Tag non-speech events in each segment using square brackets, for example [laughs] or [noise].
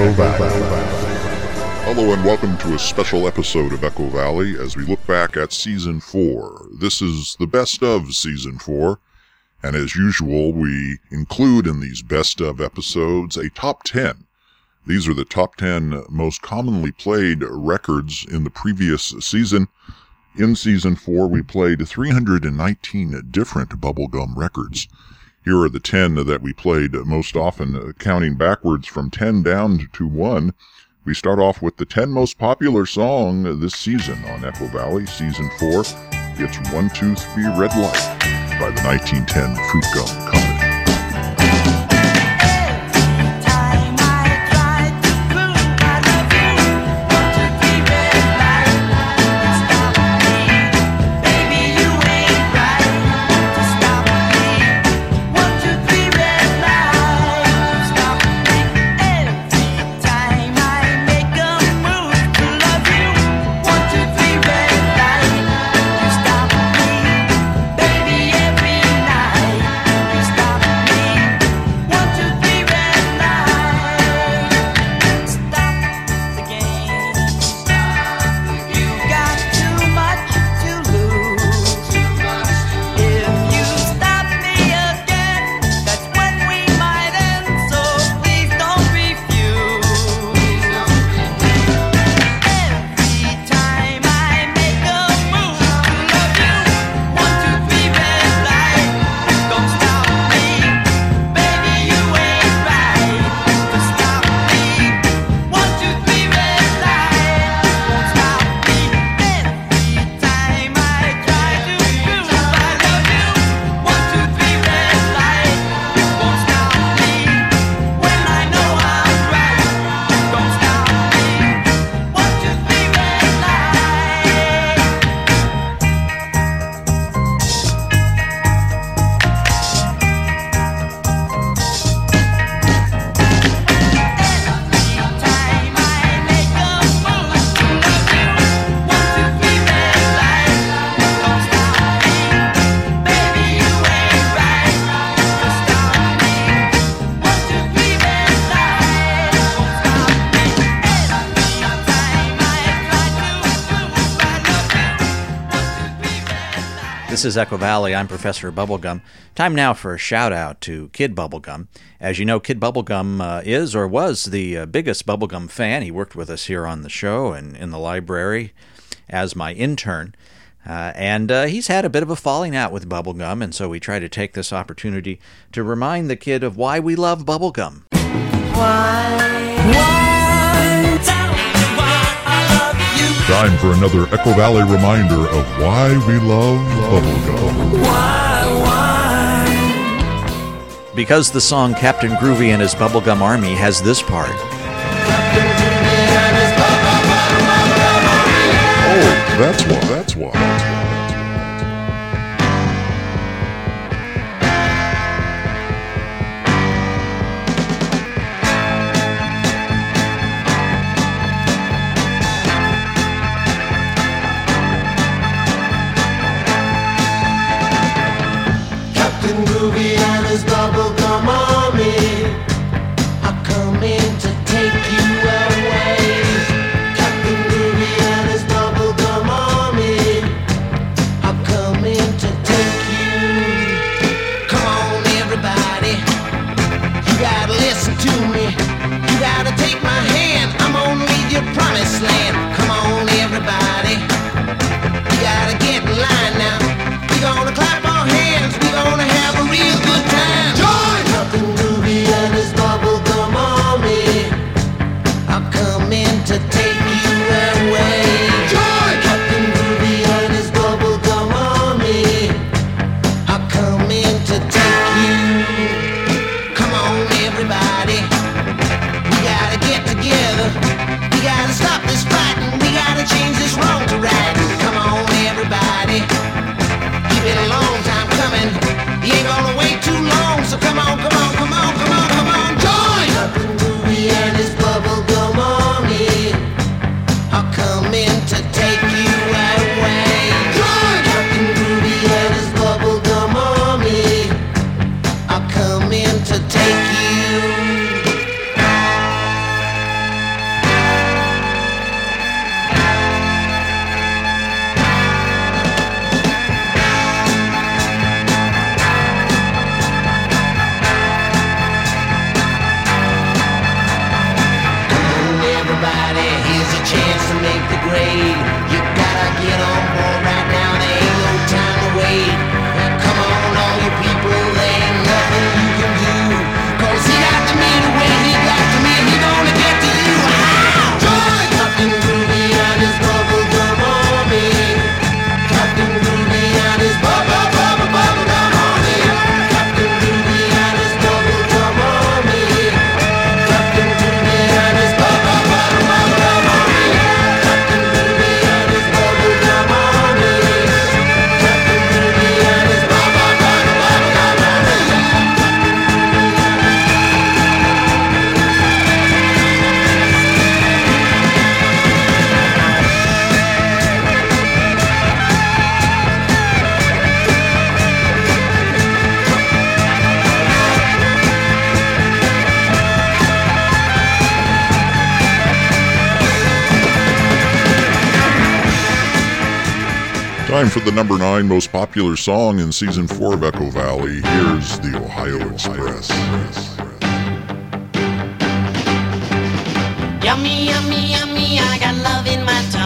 Echo Valley. Hello and welcome to a special episode of Echo Valley as we look back at season four. This is the best of season four, and as usual, we include in these best of episodes a top 10. These are the top 10 most commonly played records in the previous season. In season four, we played 319 different bubblegum records. Here are the 10 that we played most often, uh, counting backwards from 10 down to 1. We start off with the 10 most popular song this season on Echo Valley, season 4. It's 123 Red Light by the 1910 Fruit Gum Company. This is Echo Valley. I'm Professor Bubblegum. Time now for a shout out to Kid Bubblegum. As you know, Kid Bubblegum uh, is or was the uh, biggest Bubblegum fan. He worked with us here on the show and in the library as my intern. Uh, and uh, he's had a bit of a falling out with Bubblegum, and so we try to take this opportunity to remind the kid of why we love Bubblegum. Time for another Echo Valley reminder of why we love bubblegum. Why, why? Because the song Captain Groovy and his Bubblegum Army has this part. Oh, that's why. That's why. number nine most popular song in season four of Echo Valley. Here's the Ohio Express. Yummy, yummy, yummy, I got love in my.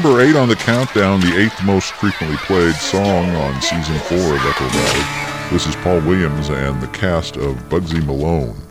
Number eight on the countdown, the eighth most frequently played song on season four of Echo Valley. This is Paul Williams and the cast of Bugsy Malone.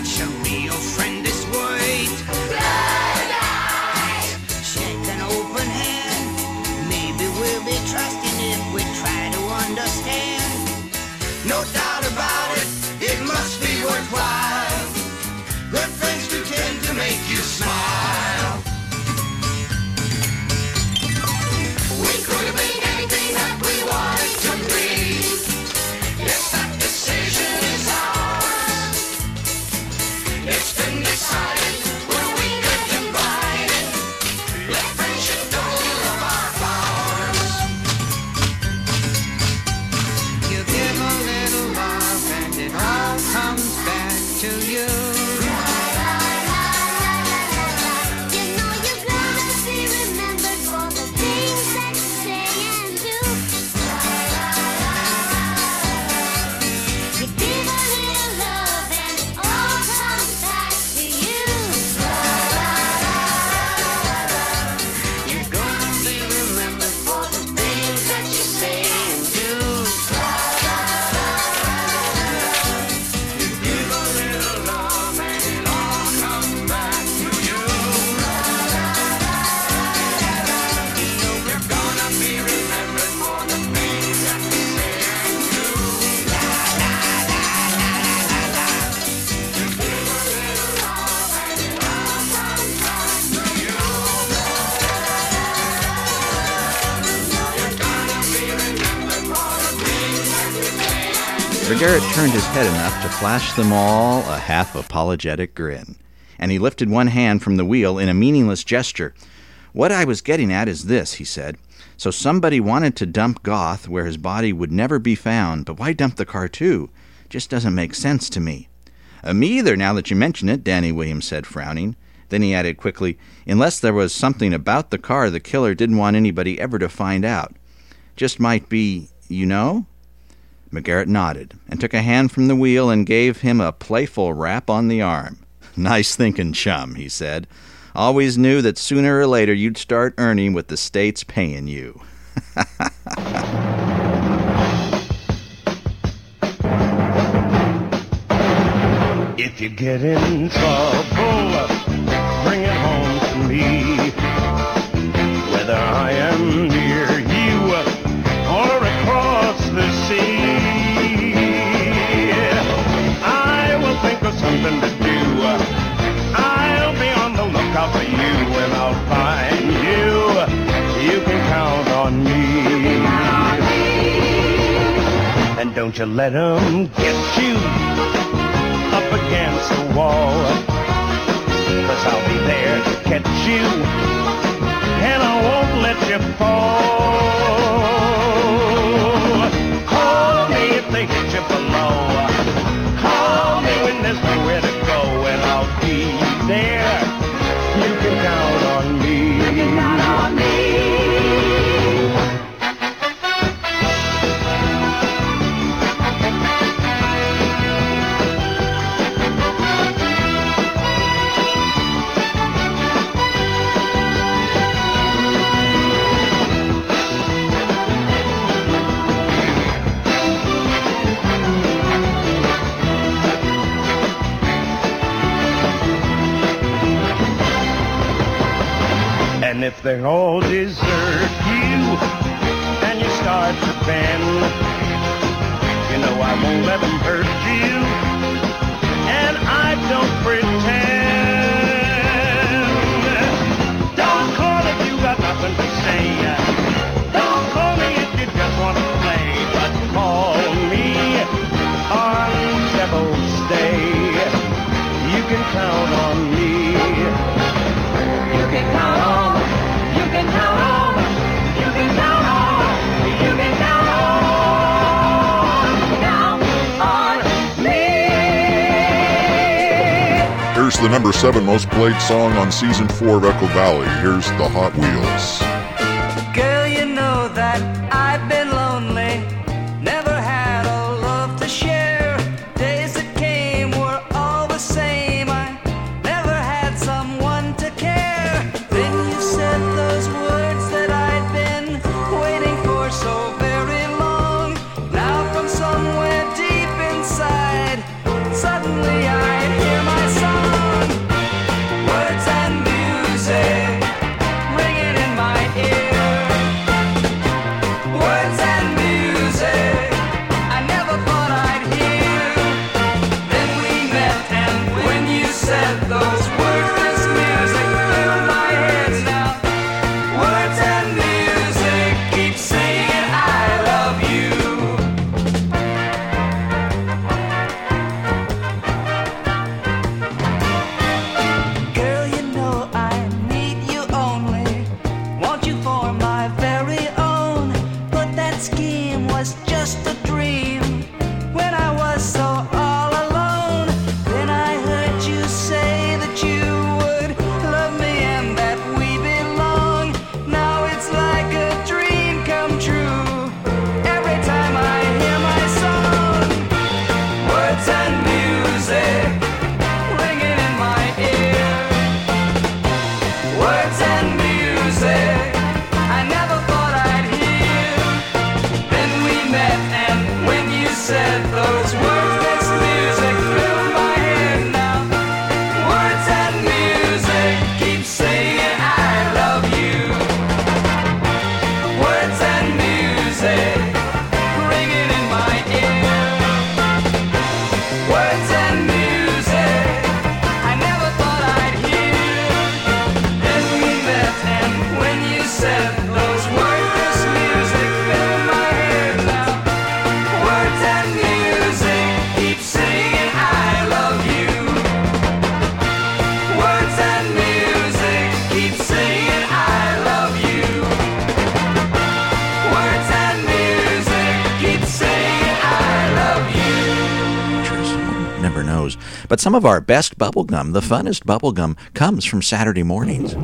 Watch and be your friend. Head enough to flash them all a half apologetic grin, and he lifted one hand from the wheel in a meaningless gesture. What I was getting at is this, he said. So somebody wanted to dump Goth where his body would never be found, but why dump the car too? Just doesn't make sense to me. Uh, me either, now that you mention it, Danny Williams said, frowning. Then he added quickly, Unless there was something about the car the killer didn't want anybody ever to find out. Just might be, you know? McGarrett nodded and took a hand from the wheel and gave him a playful rap on the arm. [laughs] Nice thinking, chum, he said. Always knew that sooner or later you'd start earning what the state's paying you. [laughs] If you get in trouble, something to do. I'll be on the lookout for you and I'll find you. You can count on me. And don't you let let 'em get you up against the wall. Cause I'll be there to catch you, and I won't let you fall. Call me if they hit you below. And if they all desert you and you start to bend, you know I won't let them hurt you. And I don't pretend. Don't call if you got nothing to say. Don't call me if you just want to play. But call me on Devil's Day. You can count on me. Number seven most played song on season four of Echo Valley. Here's the Hot Wheels. Girl, you know that I've But some of our best bubblegum, the funnest bubblegum, comes from Saturday mornings.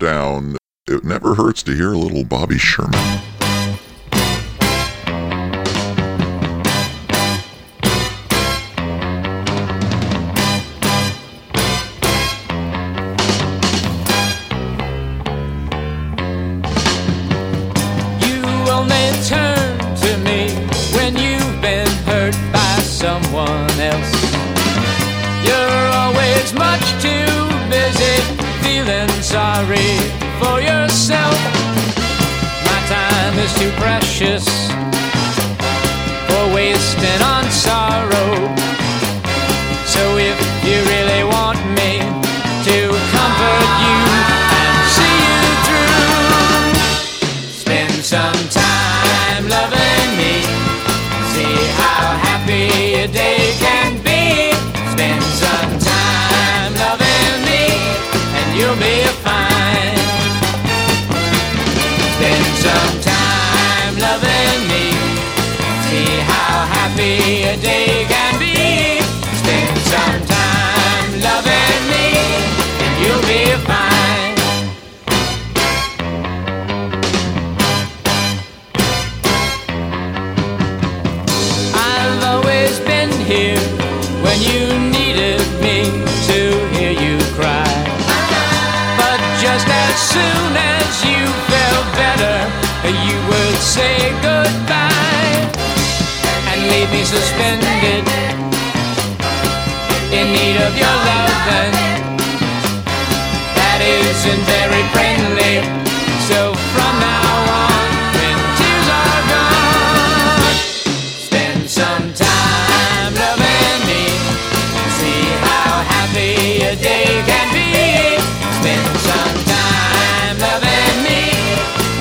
Countdown, it never hurts to hear a little Bobby Sherman. You'll be fine. Spend some time loving me. See how happy a day say goodbye and leave me suspended in need of your loving. That isn't very friendly. So from now on, when tears are gone. Spend some time loving me. See how happy a day can be. Spend some time loving me,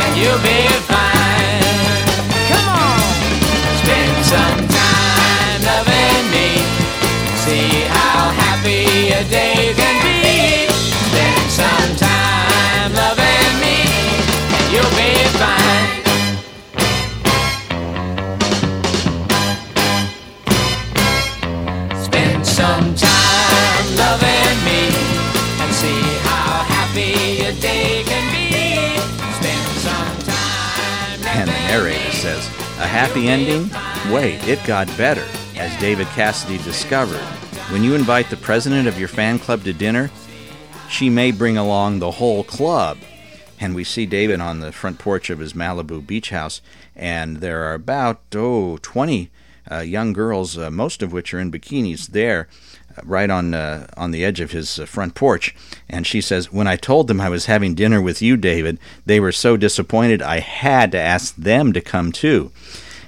and you'll be day can be. Spend some time loving me, and you'll be fine. Spend some time loving me and see how happy a day can be. Spend some time And the narrator says, A happy ending? Wait, it got better. As David Cassidy discovered, when you invite the president of your fan club to dinner, she may bring along the whole club. And we see David on the front porch of his Malibu beach house, and there are about, oh, 20 uh, young girls, uh, most of which are in bikinis, there, uh, right on uh, on the edge of his uh, front porch. And she says, "When I told them I was having dinner with you, David, they were so disappointed. I had to ask them to come too."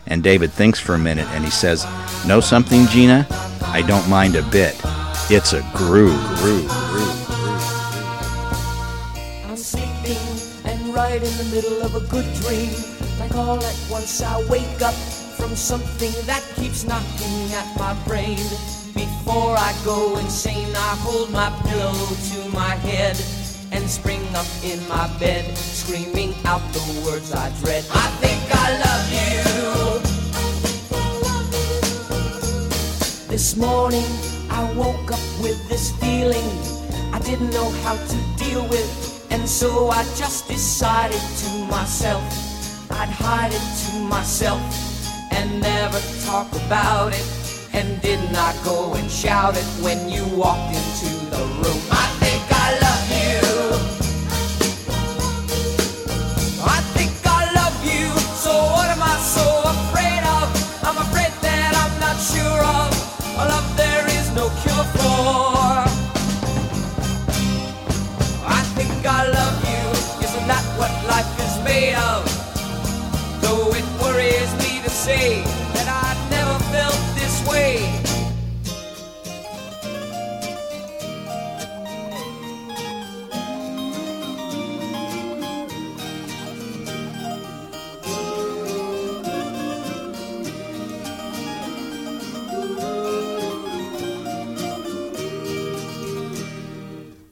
And David thinks for a minute, and he says, "Know something, Gina? I don't mind a bit. It's a groove, groove, groove." I'm sleeping and right in the middle of a good dream. Like all at once I wake up from something that keeps knocking at my brain. Before I go insane, I hold my pillow to my head and spring up in my bed, screaming out the words I dread. I think I love you. This morning. I woke up with this feeling I didn't know how to deal with, and so I just decided to myself. I'd hide it to myself and never talk about it, and did not go and shout it when you walked into the room. I say that I never felt this way.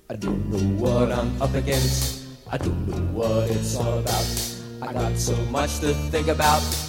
I don't know what I'm up against. I don't know what it's all about. I got so much to think about.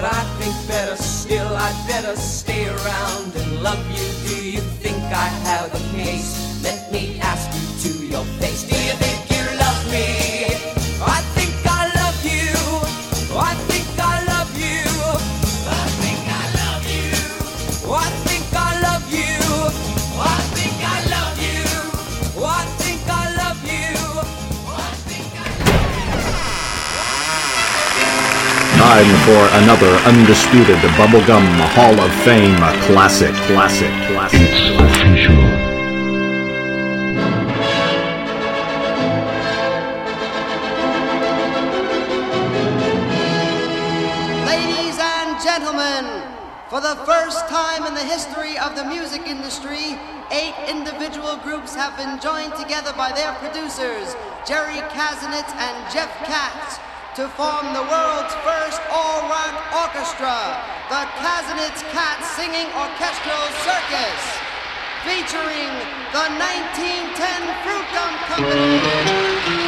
But I think better still, I'd better stay around and love you. Do you think I have a case? time for another undisputed Bubblegum Hall of Fame classic, classic, classic. It's official. For the first time in the history of the music industry, eight individual groups have been joined together by their producers, Jerry Kasenetz and Jeff Katz, to form the world's first all-rock orchestra, the Kasenetz Katz Singing Orchestral Circus, featuring the 1910 Fruit Gum Company.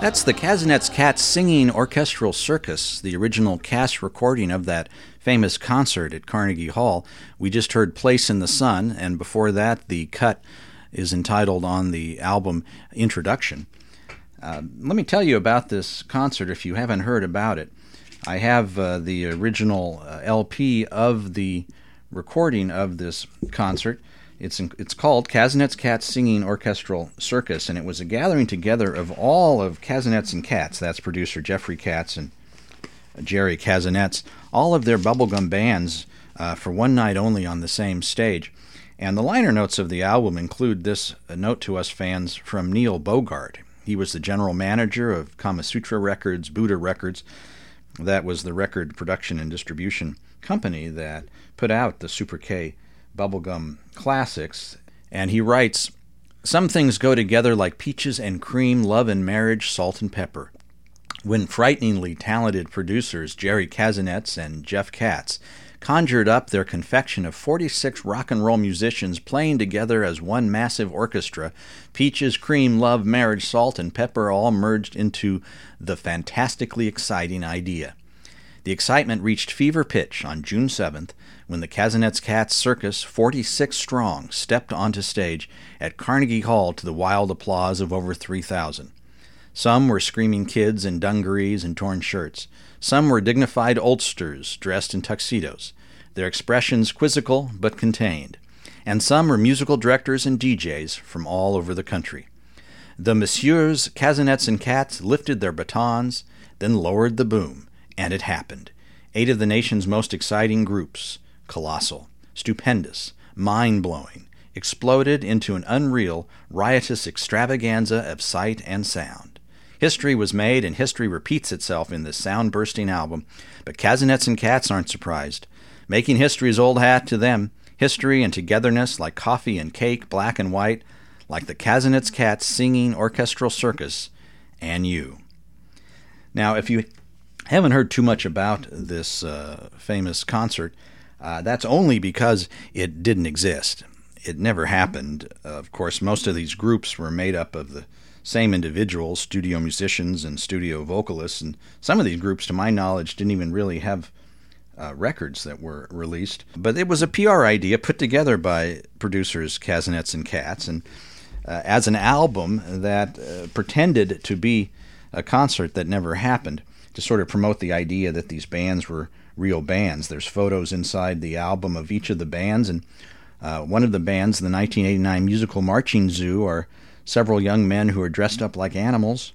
That's the Kasenetz Katz Singing Orchestral Circus, the original cast recording of that famous concert at Carnegie Hall. We just heard Place in the Sun, and before that, the cut is entitled on the album Introduction. Uh, let me tell you about this concert if you haven't heard about it. I have uh, the original uh, LP of the recording of this concert. It's, in, it's called Kasenetz Katz Singing Orchestral Circus, and it was a gathering together of all of Kasenetz and Katz. that's producer Jeffrey Katz and Jerry Kasenetz, all of their bubblegum bands uh, for one night only on the same stage. And the liner notes of the album include this uh, note to us fans from Neil Bogart. He was the general manager of Kama Sutra Records, Buddah Records. That was the record production and distribution company that put out the Super K bubblegum classics. And he writes Some things go together like peaches and cream, love and marriage, salt and pepper. When frighteningly talented producers Jerry Kasenetz and Jeff Katz conjured up their confection of 46 rock and roll musicians playing together as one massive orchestra, peaches, cream, love, marriage, salt, and pepper all merged into the fantastically exciting idea. The excitement reached fever pitch on June 7th when the Kasenetz Katz Circus, 46 strong, stepped onto stage at Carnegie Hall to the wild applause of over 3,000. Some were screaming kids in dungarees and torn shirts. Some were dignified oldsters dressed in tuxedos, their expressions quizzical but contained. And some were musical directors and DJs from all over the country. The Messieurs Kasenetz and Katz lifted their batons, then lowered the boom, and it happened. Eight of the nation's most exciting groups colossal, stupendous, mind blowing exploded into an unreal, riotous extravaganza of sight and sound. History was made, and history repeats itself in this sound bursting album, but Kasenetz and Katz aren't surprised. Making history is old hat to them. History and togetherness, like coffee and cake, black and white, like the Kasenetz Katz singing orchestral circus, and you. Now, if you haven't heard too much about this uh, famous concert, uh, that's only because it didn't exist. It never happened. of course, most of these groups were made up of the same individuals, studio musicians and studio vocalists, and some of these groups, to my knowledge, didn't even really have uh, records that were released. But it was a PR idea put together by producers Kasenetz and Katz, and uh, as an album that uh, pretended to be a concert that never happened to sort of promote the idea that these bands were real bands. There's photos inside the album of each of the bands, and uh, one of the bands, the 1989 musical Marching Zoo, are several young men who are dressed up like animals.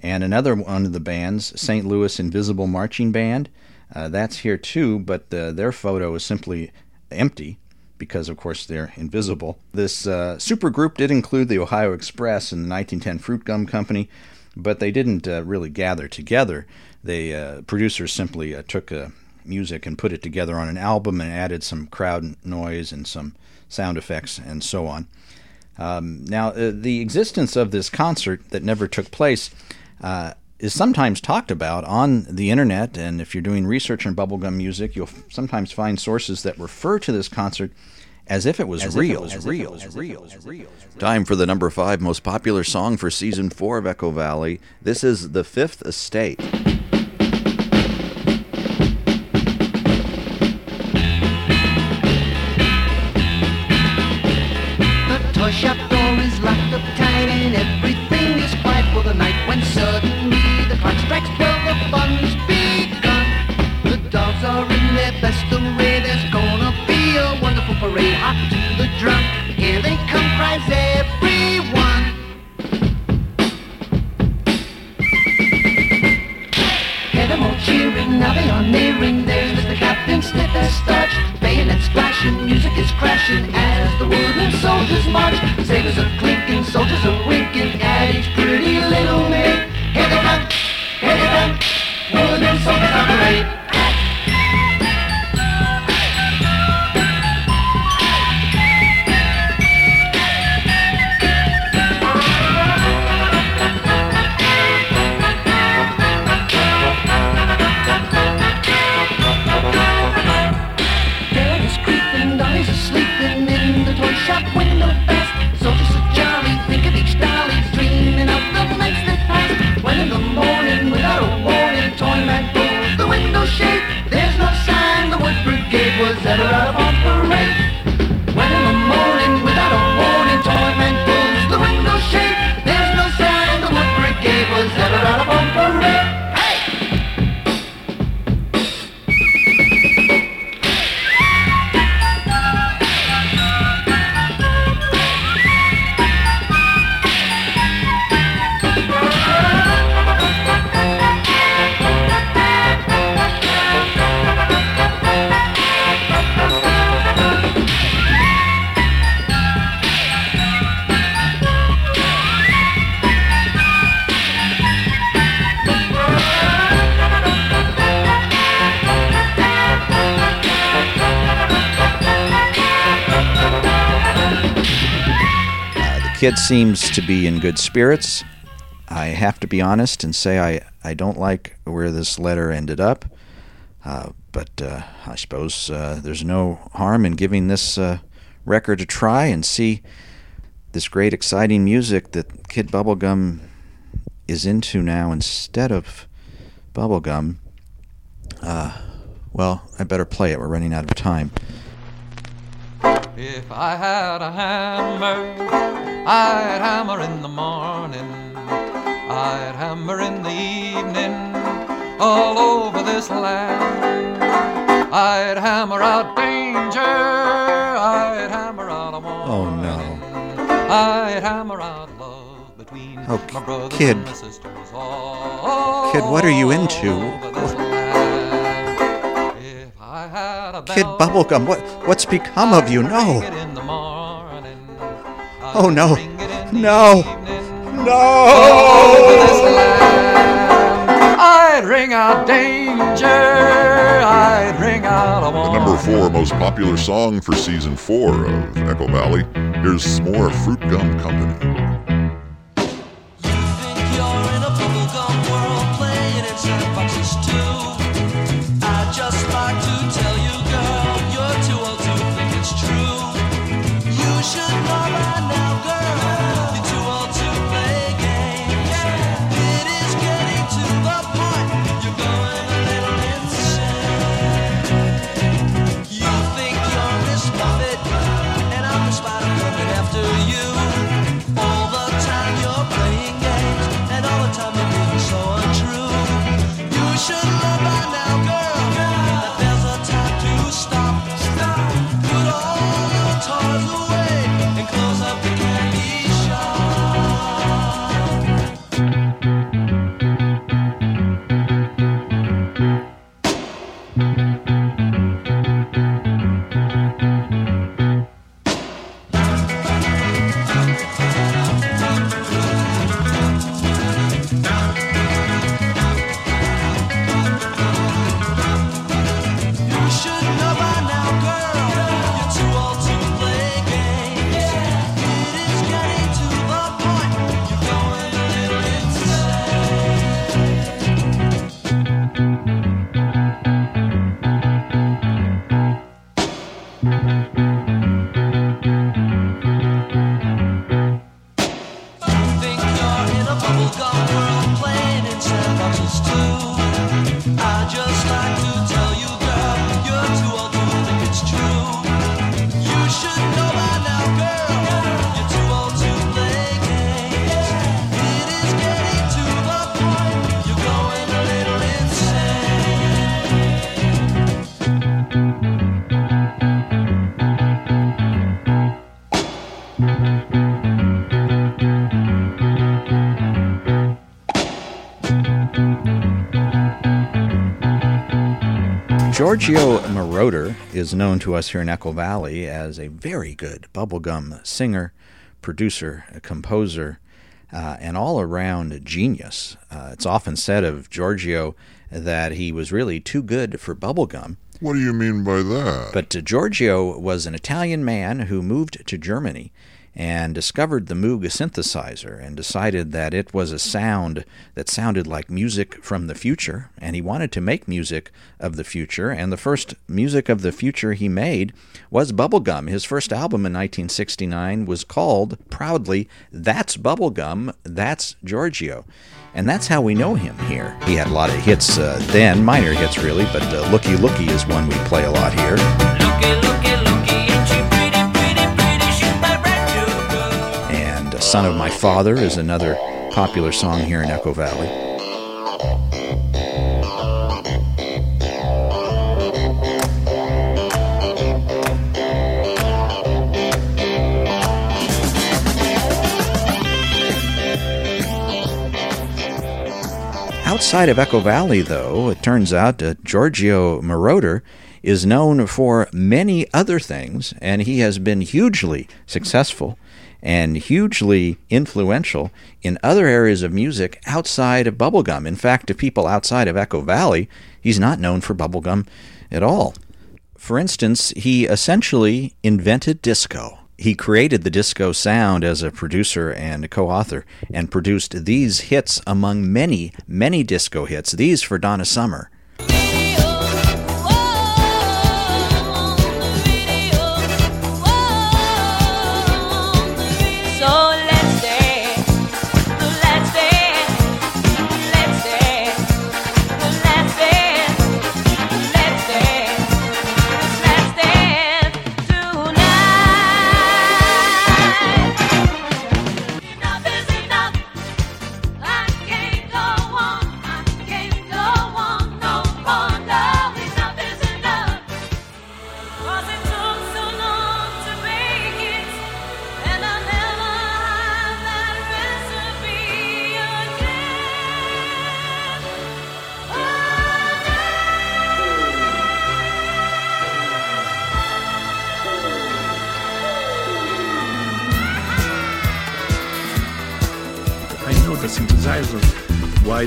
And another one of the bands, St. Louis Invisible Marching Band, uh, that's here too, but uh, their photo is simply empty because, of course, they're invisible. This uh, supergroup did include the Ohio Express and the 1910 Fruit Gum Company, but they didn't uh, really gather together. The uh, producers simply uh, took music and put it together on an album and added some crowd noise and some sound effects and so on. Um, now, uh, the existence of this concert that never took place uh, is sometimes talked about on the internet, and if you're doing research on bubblegum music, you'll f- sometimes find sources that refer to this concert as if it was As if it real. was as real, as was if it real. as real. Time for the number five most popular song for season four of Echo Valley. This is The Fifth Estate. Music is crashing as the wooden soldiers march. Sailors are clinking, soldiers are winking at each pretty little maid. Here they come, here they come, seems to be in good spirits. I have to be honest and say I, I don't like where this letter ended up. Uh, but uh, I suppose uh, there's no harm in giving this uh, record a try and see this great, exciting music that Kid Bubblegum is into now instead of Bubblegum. Uh, well, I better play it. We're running out of time. If I had a hammer, I'd hammer in the morning, I'd hammer in the evening, all over this land. I'd hammer out danger, I'd hammer out a war. Oh no. I'd hammer out love between Oh, my brothers kid. and my sisters. All Kid, what are you into? Kid Bubblegum, what what's become of you? No. ring it in the morning, Oh no. ring it in the No. No. over this land. I'd ring out danger. I'd ring out a The number four most popular song for season four of Echo Valley. Here's some more Fruit Gum Company. Giorgio Moroder is known to us here in Echo Valley as a very good bubblegum singer, producer, composer, uh, and all around genius. Uh, it's often said of Giorgio that he was really too good for bubblegum. What do you mean by that? But uh, Giorgio was an Italian man who moved to Germany and discovered the Moog synthesizer and decided that it was a sound that sounded like music from the future. And he wanted to make music of the future. And the first music of the future he made was Bubblegum. His first album in 1969 was called proudly That's Bubblegum, That's Giorgio. And that's how we know him here. He had a lot of hits uh, then, minor hits really, but uh, Looky Looky is one we play a lot here. And Son of My Father is another popular song here in Echo Valley. Outside of Echo Valley, though, it turns out that Giorgio Moroder is known for many other things, and he has been hugely successful and hugely influential in other areas of music outside of bubblegum. In fact, to people outside of Echo Valley, he's not known for bubblegum at all. For instance, he essentially invented disco. He created the disco sound as a producer and co author and produced these hits among many, many disco hits. These for Donna Summer.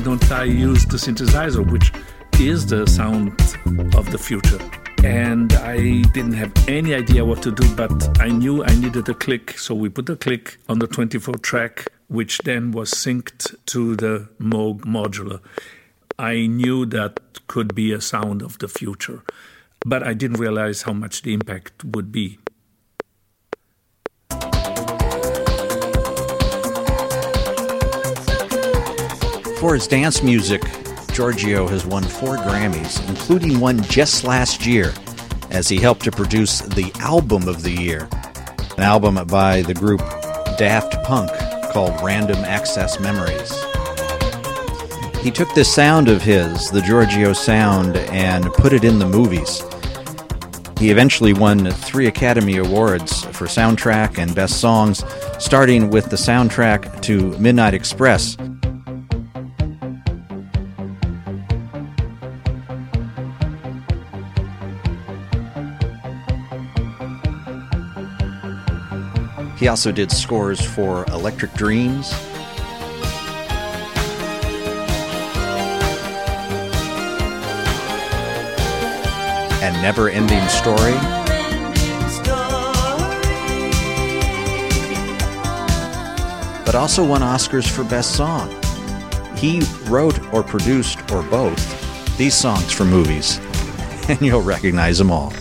Don't I use the synthesizer, which is the sound of the future? And I didn't have any idea what to do, but I knew I needed a click. So we put a click on the 24 track, which then was synced to the Moog modular. I knew that could be a sound of the future, but I didn't realize how much the impact would be. For his dance music, Giorgio has won four Grammys, including one just last year, as he helped to produce the album of the year, an album by the group Daft Punk called Random Access Memories. He took this sound of his, the Giorgio sound, and put it in the movies. He eventually won three Academy Awards for soundtrack and best songs, starting with the soundtrack to Midnight Express, He also did scores for Electric Dreams, and Never Ending Story. But also won Oscars for Best Song. He wrote or produced or both these songs for movies, [laughs] and you'll recognize them all.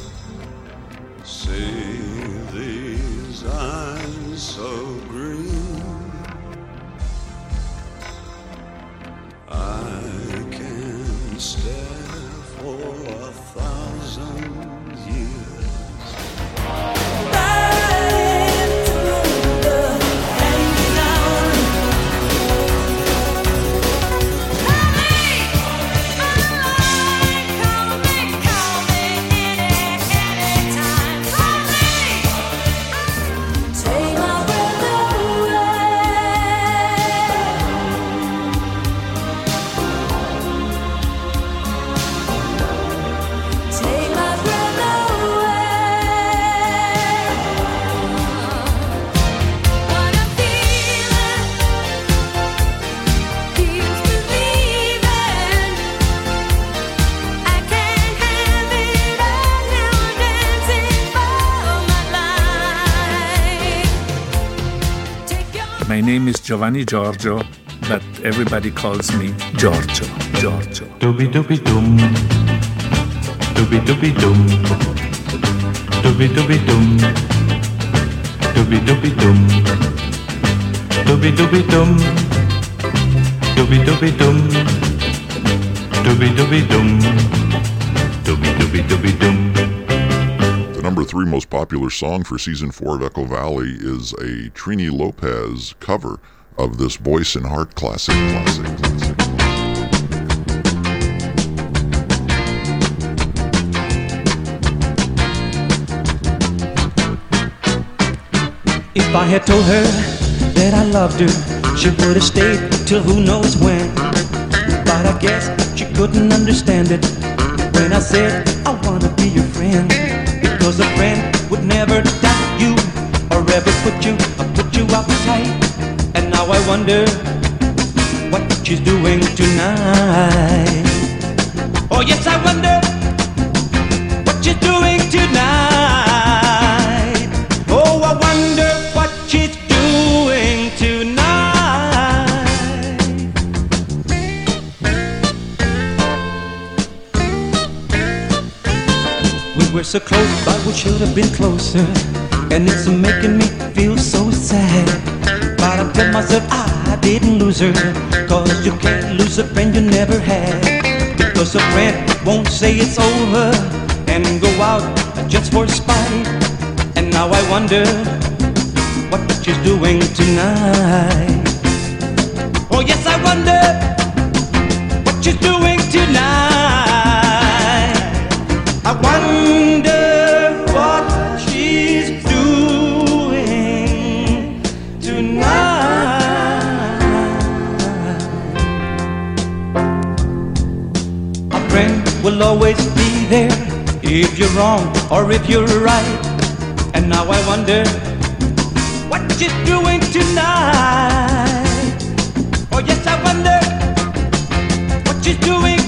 Giovanni Giorgio, but everybody calls me Giorgio. Giorgio. Dooby dooby doom. Dooby dooby doom. Dooby dooby doom. Dooby dooby doom. Dooby dooby doom. Dooby dooby doom. Dooby dooby doom. Dooby dooby dooby doom. The number three most popular song for season four of Echo Valley is a Trini Lopez cover of this Boyce and Hart classic. Classic. classic. If I had told her that I loved her, she would have stayed till who knows when. But I guess she couldn't understand it when I said I wanna be your friend. Because a friend would never doubt you or ever put you or put you uptight. And now I wonder what she's doing tonight. Oh yes, I wonder have been closer. And it's making me feel so sad. But I tell myself I didn't lose her. Cause you can't lose a friend you never had. Because a friend won't say it's over and go out just for spite. And now I wonder what she's doing tonight. Oh, yes, I wonder what she's doing tonight. Will always be there if you're wrong or if you're right. And now I wonder what you're doing tonight. Oh, yes, I wonder what she's doing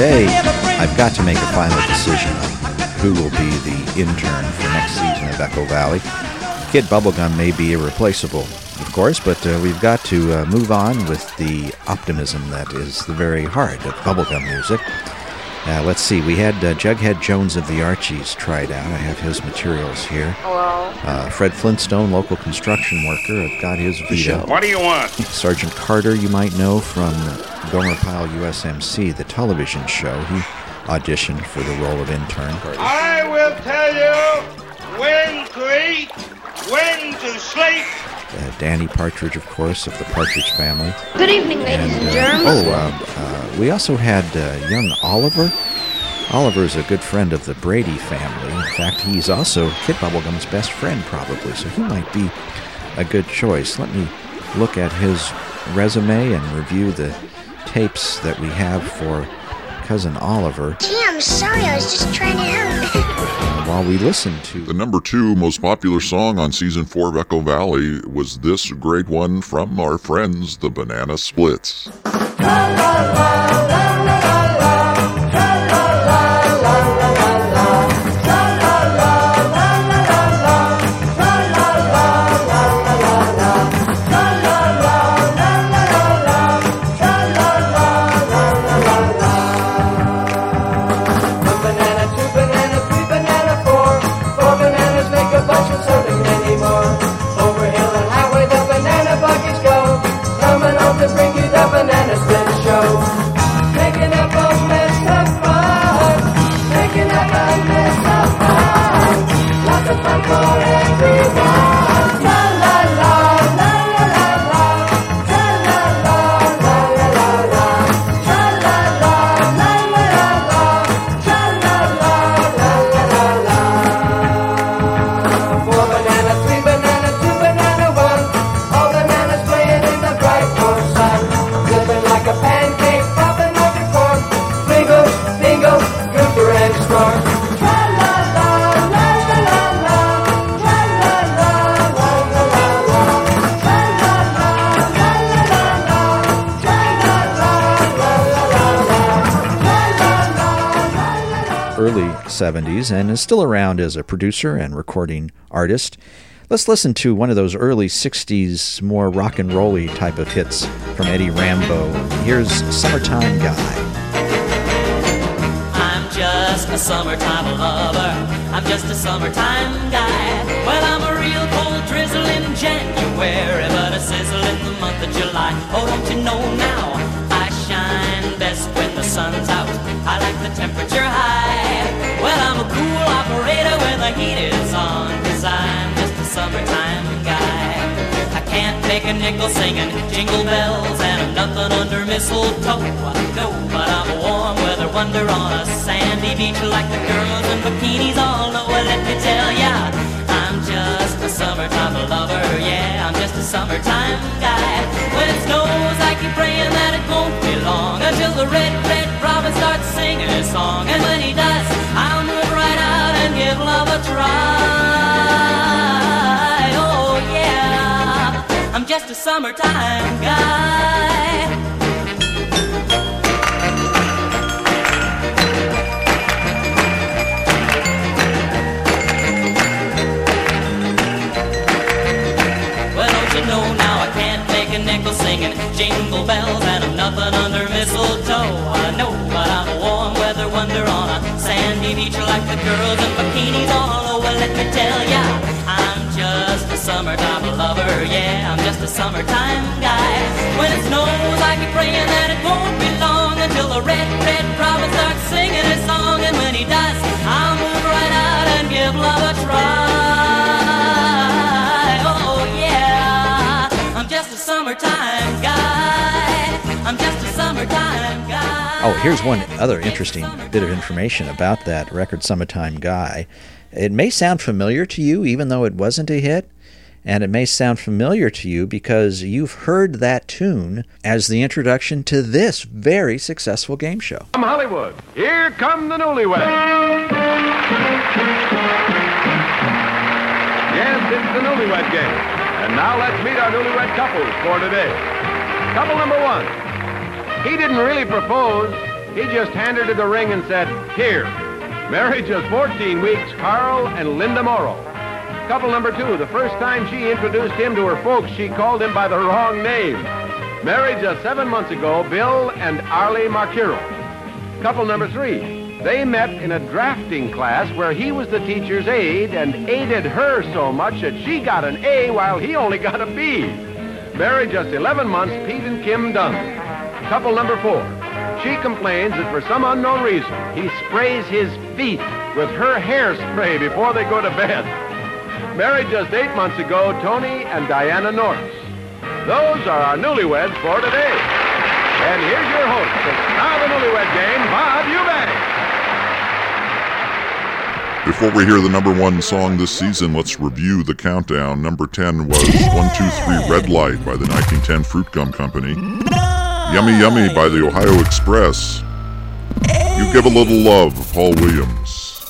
Today, I've got to make a final decision on who will be the intern for next season of Echo Valley. Kid Bubblegum may be irreplaceable, of course, but uh, we've got to uh, move on with the optimism that is the very heart of bubblegum music. Uh, let's see, we had uh, Jughead Jones of the Archies tried out. I have his materials here. Hello. Uh, Fred Flintstone, local construction worker, I've got his veto. What do you want? [laughs] Sergeant Carter, you might know from Gomer Pyle USMC, the television show. He auditioned for the role of intern. I will tell you when to eat, when to sleep. Uh, Danny Partridge, of course, of the Partridge family. Good evening, ladies and uh, germs. oh, uh, uh, we also had uh, young Oliver. Oliver is a good friend of the Brady family. In fact, he's also Kid Bubblegum's best friend, probably, so he might be a good choice. Let me look at his resume and review the tapes that we have for cousin Oliver. Gee, I'm sorry. I was just trying to help. [laughs] While we listen to The number two most popular song on season four of Echo Valley was this great one from our friends, the Banana Splits. One 70s and is still around as a producer and recording artist. Let's listen to one of those early 60s, more rock and rolly type of hits from Eddie Rambeau. Here's Summertime Guy. I'm just a summertime lover. I'm just a summertime guy. Well, I'm a real cold drizzle in January, but a sizzle in the month of July. Oh, don't you know now? I shine best when the sun's out. I like the temperature high. I'm a cool operator when the heat is on, cause I'm just a summertime guy. I can't make a nickel singing jingle bells, and I'm nothing under mistletoe. No, but I'm a warm weather wonder on a sandy beach like the girls in bikinis oh, all know. Well, let me tell ya, I'm just a summertime lover. Yeah, I'm just a summertime guy. When it snows, I keep praying that it won't be long until the red, red robin starts singing his song. And when he does, out give love a try. Oh yeah, I'm just a summertime guy. Well, don't you know now I can't make a nickel singing jingle bells and I'm nothing under mistletoe. I know, but I'm a warm weather wonder on a sandy beach like the girls tell ya, I'm just a summertime lover. Yeah, I'm just a summertime guy. When it snows, I keep praying that it won't be long until the red, red robin starts singing his song. And when he does, I'll move right out and give love a try. Oh yeah, I'm just a summertime guy. I'm just a summertime guy. Oh, here's one other interesting bit of information about that record Summertime Guy. It may sound familiar to you, even though it wasn't a hit. And it may sound familiar to you because you've heard that tune as the introduction to this very successful game show. From Hollywood, here come the newlyweds. Yes, it's the newlywed game. And now let's meet our newlywed couples for today. Couple number one. He didn't really propose. He just handed her the ring and said, Here. Married just 14 weeks, Carl and Linda Morrow. Couple number two. The first time she introduced him to her folks, she called him by the wrong name. Married just seven months ago, Bill and Arlie Markiro. Couple number three. They met in a drafting class where he was the teacher's aide and aided her so much that she got an A while he only got a B. Married just 11 months, Pete and Kim Dunn. Couple number four. She complains that for some unknown reason, he sprays his feet with her hairspray before they go to bed. Married just eight months ago, Tony and Diana Norris. Those are our newlyweds for today. And here's your host, now the newlywed game, Bob Eubank. Before we hear the number one song this season, let's review the countdown. Number 10 was 123 Red Light by the 1910 Fruit Gum Company. Yummy Yummy by the Ohio Express. You Give a Little Love, Paul Williams.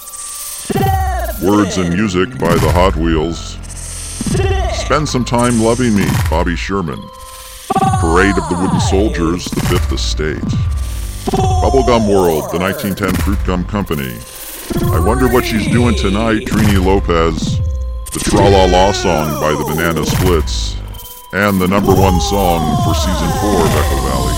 Words and Music by the Hot Wheels. Spend Some Time Loving Me, Bobby Sherman. Parade of the Wooden Soldiers, The Fifth Estate. Bubblegum World, the 1910 Fruit Gum Company. I Wonder What She's Doing Tonight, Trini Lopez. The Tra La La song by the Banana Splits. And the number one song for season four of Echo Valley.